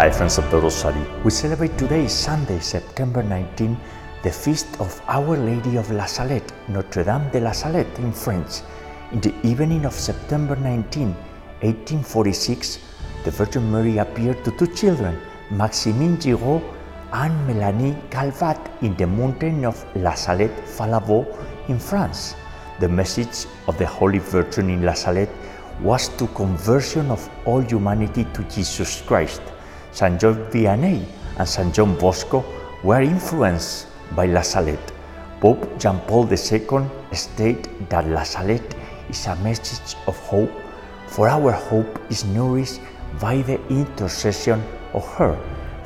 Hi, friends of the Rosary. We celebrate today, Sunday, September 19, the feast of Our Lady of La Salette, Notre Dame de la Salette in French. In the evening of September 19, 1846, the Virgin Mary appeared to two children, Maximin Giraud and Melanie Calvat, in the mountain of La Salette Fallavaux in France. The message of the Holy Virgin in La Salette was to conversion of all humanity to Jesus Christ. Saint John Vianney and Saint John Bosco were influenced by La Salette. Pope Jean Paul II stated that La Salette is a message of hope, for our hope is nourished by the intercession of her,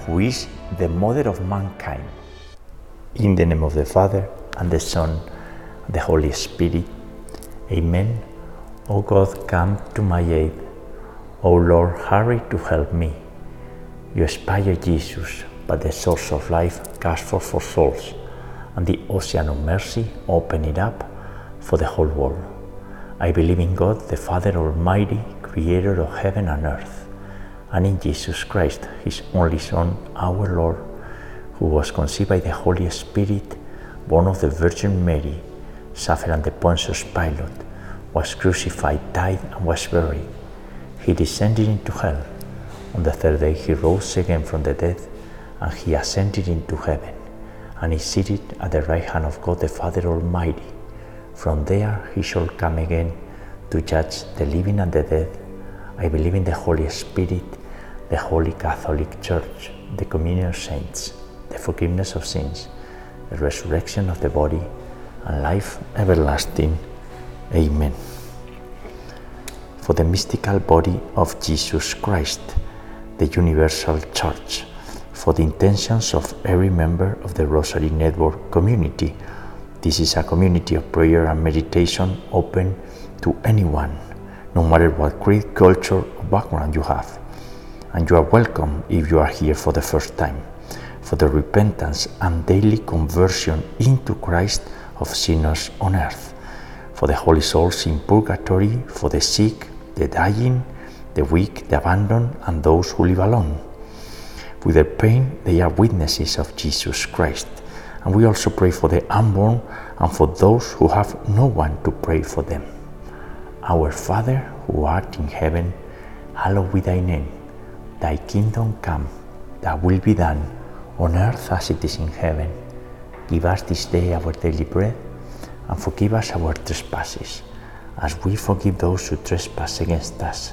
who is the mother of mankind. In the name of the Father, and the Son, and the Holy Spirit. Amen. O God, come to my aid. O Lord, hurry to help me. You inspire Jesus, but the source of life cast forth for souls, and the ocean of mercy open it up for the whole world. I believe in God, the Father Almighty, creator of heaven and earth, and in Jesus Christ, his only Son, our Lord, who was conceived by the Holy Spirit, born of the Virgin Mary, suffered under Pontius Pilate, was crucified, died, and was buried. He descended into hell. On the third day he rose again from the dead, and he ascended into heaven, and is seated at the right hand of God the Father Almighty. From there he shall come again to judge the living and the dead. I believe in the Holy Spirit, the Holy Catholic Church, the communion of saints, the forgiveness of sins, the resurrection of the body, and life everlasting. Amen. For the mystical body of Jesus Christ, the Universal Church, for the intentions of every member of the Rosary Network community. This is a community of prayer and meditation open to anyone, no matter what creed, culture, or background you have. And you are welcome if you are here for the first time, for the repentance and daily conversion into Christ of sinners on earth, for the holy souls in purgatory, for the sick, the dying, the weak, the abandoned, and those who live alone. With their pain, they are witnesses of Jesus Christ. And we also pray for the unborn and for those who have no one to pray for them. Our Father, who art in heaven, hallowed be thy name. Thy kingdom come, thy will be done, on earth as it is in heaven. Give us this day our daily bread, and forgive us our trespasses, as we forgive those who trespass against us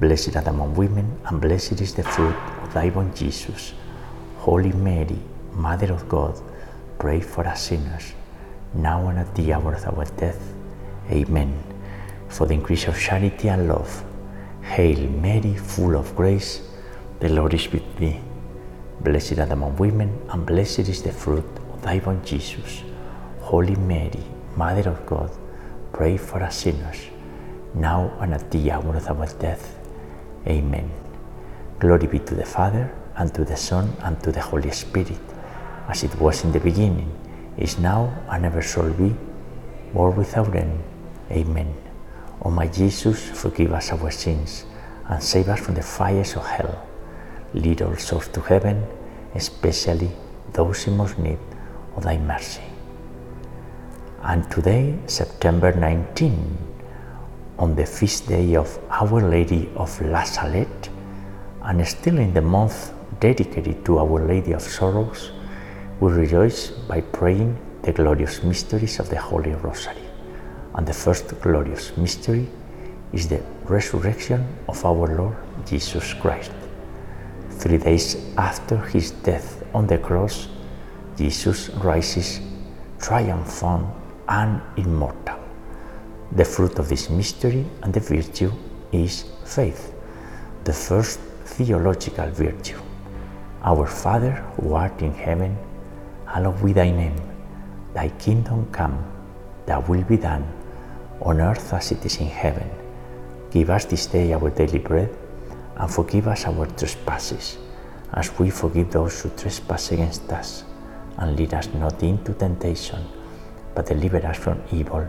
Blessed art among women, and blessed is the fruit of thy womb, Jesus. Holy Mary, Mother of God, pray for us sinners, now and at the hour of our death. Amen. For the increase of charity and love, Hail Mary, full of grace, the Lord is with thee. Blessed art among women, and blessed is the fruit of thy womb, Jesus. Holy Mary, Mother of God, pray for us sinners, now and at the hour of our death. Amen. Glory be to the Father, and to the Son, and to the Holy Spirit, as it was in the beginning, is now, and ever shall be, world without end. Amen. O my Jesus, forgive us our sins, and save us from the fires of hell. Lead all souls to heaven, especially those in most need of thy mercy. And today, September 19, on the feast day of Our Lady of La Salette, and still in the month dedicated to Our Lady of Sorrows, we rejoice by praying the glorious mysteries of the Holy Rosary. And the first glorious mystery is the resurrection of our Lord Jesus Christ. Three days after his death on the cross, Jesus rises triumphant and immortal. The fruit of this mystery and the virtue is faith, the first theological virtue. Our Father who art in heaven, hallowed be thy name. Thy kingdom come, thy will be done, on earth as it is in heaven. Give us this day our daily bread, and forgive us our trespasses, as we forgive those who trespass against us. And lead us not into temptation, but deliver us from evil.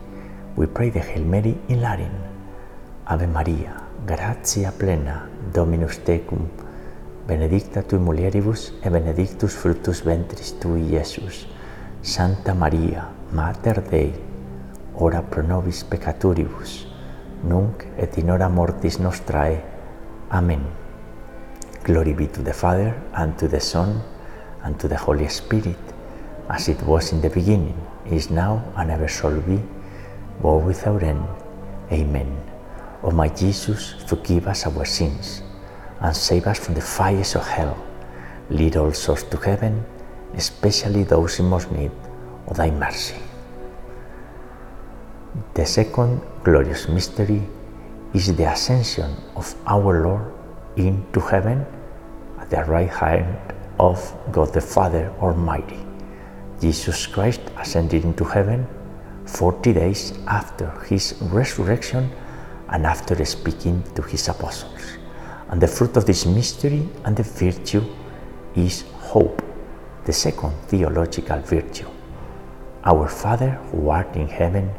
we pray the Hail Mary in Latin. Ave Maria, gratia plena, Dominus tecum, benedicta tui mulieribus, et benedictus fructus ventris tui, Iesus. Santa Maria, Mater Dei, ora pro nobis peccatoribus, nunc et in hora mortis nostrae. Amen. Glory be to the Father, and to the Son, and to the Holy Spirit, as it was in the beginning, is now, and ever shall be, world without end. Amen. O my Jesus, forgive us our sins, and save us from the fires of hell. Lead all souls to heaven, especially those in most need of thy mercy. The second glorious mystery is the ascension of our Lord into heaven at the right hand of God the Father Almighty. Jesus Christ ascended into heaven 40 days after his resurrection and after speaking to his apostles. And the fruit of this mystery and the virtue is hope, the second theological virtue. Our Father who art in heaven,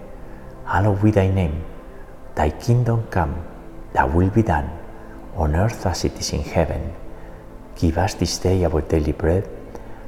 hallowed be thy name. Thy kingdom come, thy will be done, on earth as it is in heaven. Give us this day our daily bread,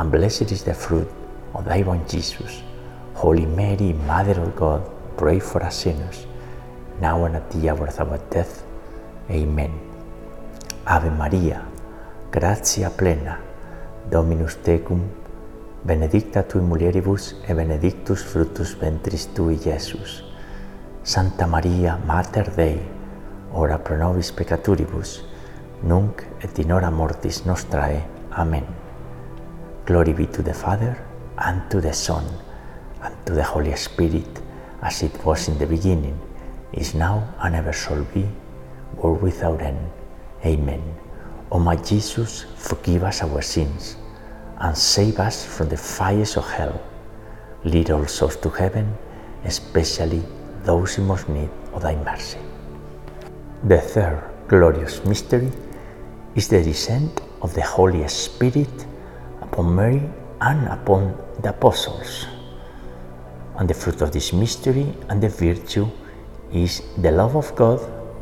and blessed is the fruit of thy womb, Jesus. Holy Mary, Mother of God, pray for us sinners, now and at the hour of our death. Amen. Ave Maria, gratia plena, Dominus tecum, benedicta tui mulieribus et benedictus fructus ventris tui, Jesus. Santa Maria, Mater Dei, ora pro nobis peccatoribus, nunc et in hora mortis nostrae. Amen. Glory be to the Father, and to the Son, and to the Holy Spirit, as it was in the beginning, is now, and ever shall be, world without end. Amen. O my Jesus, forgive us our sins, and save us from the fires of hell. Lead all souls to heaven, especially those in most need of thy mercy. The third glorious mystery is the descent of the Holy Spirit upon Mary and upon the apostles. And the fruit of this mystery and the virtue is the love of God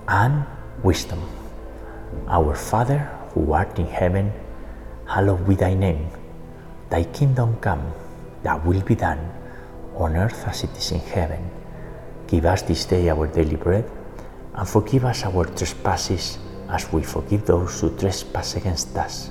and wisdom. Our Father, who art in heaven, hallowed be thy name. Thy kingdom come, thy will be done, on earth as it is in heaven. Give us this day our daily bread, and forgive us our trespasses as we forgive those who trespass against us.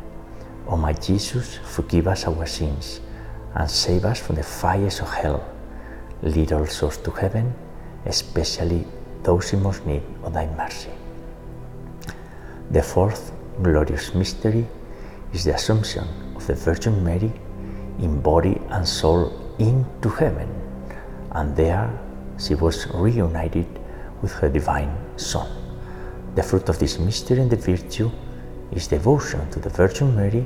O my Jesus, forgive us our sins, and save us from the fires of hell. Lead all souls to heaven, especially those in most need of thy mercy. The fourth glorious mystery is the Assumption of the Virgin Mary in body and soul into heaven, and there she was reunited with her divine Son. The fruit of this mystery and the virtue is devotion to the Virgin Mary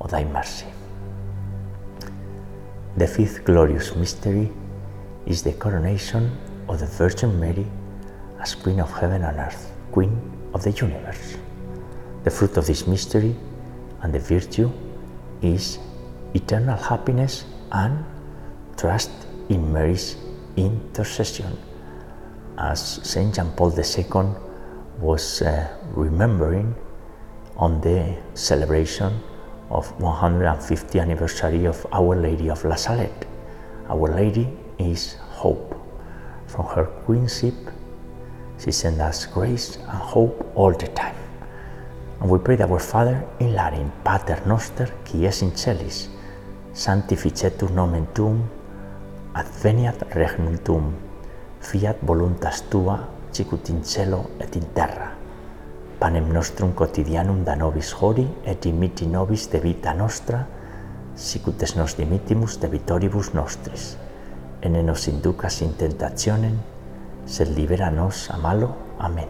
of thy mercy. The fifth glorious mystery is the coronation of the Virgin Mary as Queen of Heaven and Earth, Queen of the universe. The fruit of this mystery and the virtue is eternal happiness and trust in Mary's intercession. As St. John Paul II was uh, remembering on the celebration of 150th anniversary of Our Lady of La Salette. Our Lady is hope. From her queenship, she sends us grace and hope all the time. And we pray that our Father in Latin, Pater Noster, qui es in celis, sanctificetur nomen tuum, adveniat regnum tuum, fiat voluntas tua, sicut in cielo et in terra. Panem nostrum quotidianum da nobis hori et imiti nobis de vita nostra, sicut es nos dimittimus de vitoribus nostris. En nos inducas in tentationem, sed libera nos a malo. Amen.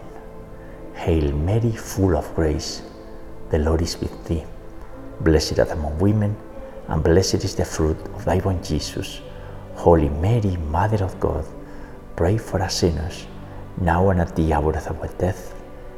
Hail Mary, full of grace, the Lord is with thee. Blessed art among women, and blessed is the fruit of thy womb, Jesus. Holy Mary, Mother of God, pray for us sinners, now and at the hour of our death.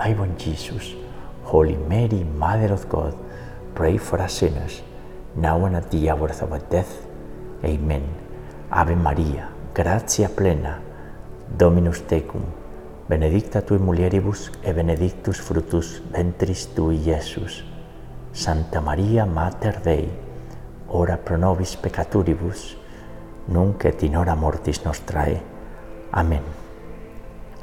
Thy Jesus, Holy Mary, Mother of God, pray for us sinners, now and at the hour of our death. Amen. Ave Maria, gratia plena, Dominus tecum, benedicta tui mulieribus e benedictus fructus ventris tui, Iesus. Santa Maria, Mater Dei, ora pro nobis peccatoribus, nunc et in hora mortis nostrae. Amen.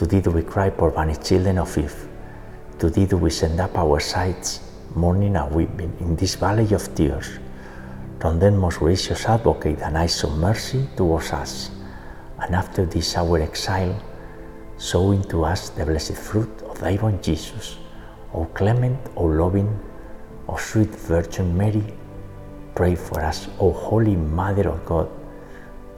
To thee do we cry, poor banished children of Eve. To thee do we send up our sighs, mourning and weeping in this valley of tears. Turn then, most gracious Advocate, thine eyes of mercy towards us, and after this our exile, sow into us the blessed fruit of thy womb, Jesus. O clement, O loving, O sweet Virgin Mary, pray for us, O Holy Mother of God,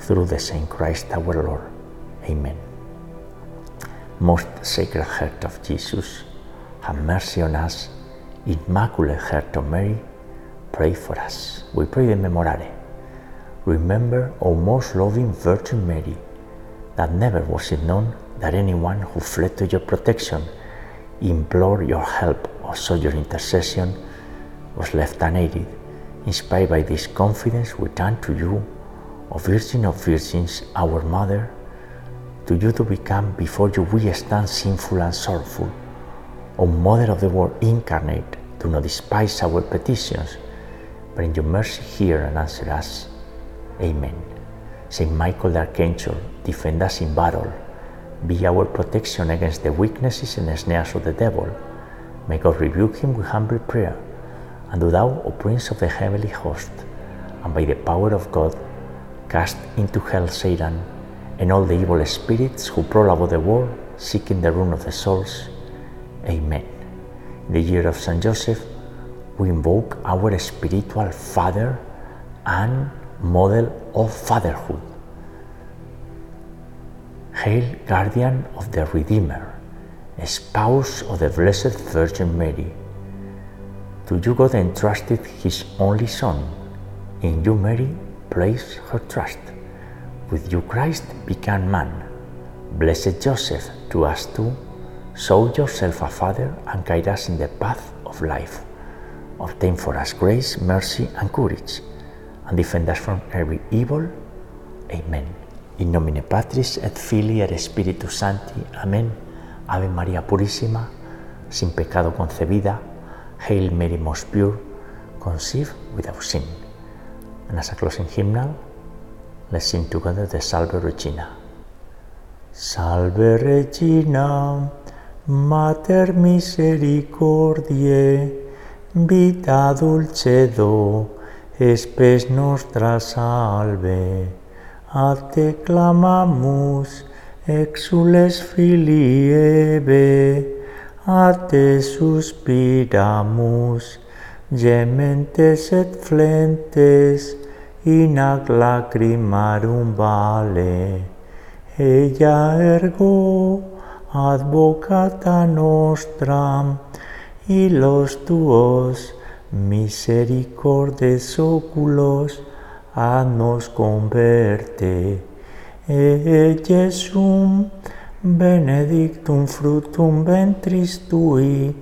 through the same Christ our Lord. Amen. Most Sacred Heart of Jesus, have mercy on us. Immaculate Heart of Mary, pray for us. We pray the Memorare. Remember, O most loving Virgin Mary, that never was it known that anyone who fled to your protection, implored your help, or sought your intercession was left unaided. Inspired by this confidence, we turn to you, O Virgin of Virgins, our Mother. To you to become before you we stand sinful and sorrowful. O Mother of the Word incarnate, do not despise our petitions, but in your mercy hear and answer us. Amen. Saint Michael the Archangel, defend us in battle. Be our protection against the weaknesses and snares of the devil. May God rebuke him with humble prayer. And do thou, O Prince of the heavenly host, and by the power of God, cast into hell Satan and all the evil spirits who prowl about the world, seeking the ruin of the souls. Amen. In the year of Saint Joseph, we invoke our spiritual father and model of fatherhood. Hail, guardian of the Redeemer, spouse of the Blessed Virgin Mary. To you God entrusted his only Son. In you Mary placed her trust. With you Christ became man. Blessed Joseph, to us too, show yourself a father and guide us in the path of life. Obtain for us grace, mercy, and courage, and defend us from every evil. Amen. In nomine Patris et Filii et Spiritus Sancti. Amén. Ave María Purísima, sin pecado concebida. Hail Mary most pure, conceived without sin. And as a closing hymnal, let's sing together the Salve Regina. Salve Regina, Mater misericordiae, vita dulcedo, espes nostra salve. A te clamamus, exules filii Eve, a te suspiramus, gementes et flentes, in ac lacrimarum vale. Ella ergo advocata nostra, y los tuos misericordes oculos a nos converte. E Jesum benedictum fructum ventris tui,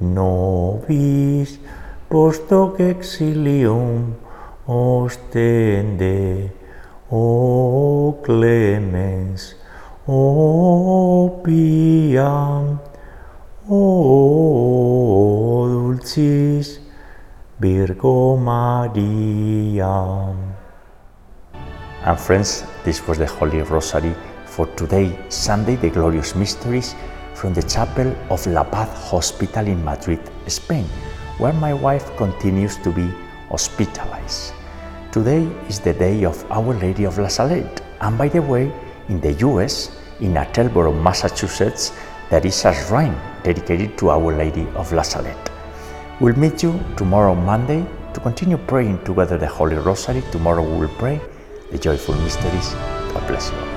nobis post hoc exilium ostende, o clemens, o pia, o dulcis Virgo Maria. And friends, this was the Holy Rosary for today, Sunday, the glorious mysteries from the chapel of La Paz Hospital in Madrid, Spain, where my wife continues to be hospitalized. Today is the day of Our Lady of La Salette, and by the way, in the US, in Attleboro, Massachusetts, there is a shrine dedicated to Our Lady of La Salette. We'll meet you tomorrow, Monday, to continue praying together the Holy Rosary. Tomorrow we will pray the joyful mysteries. God bless you.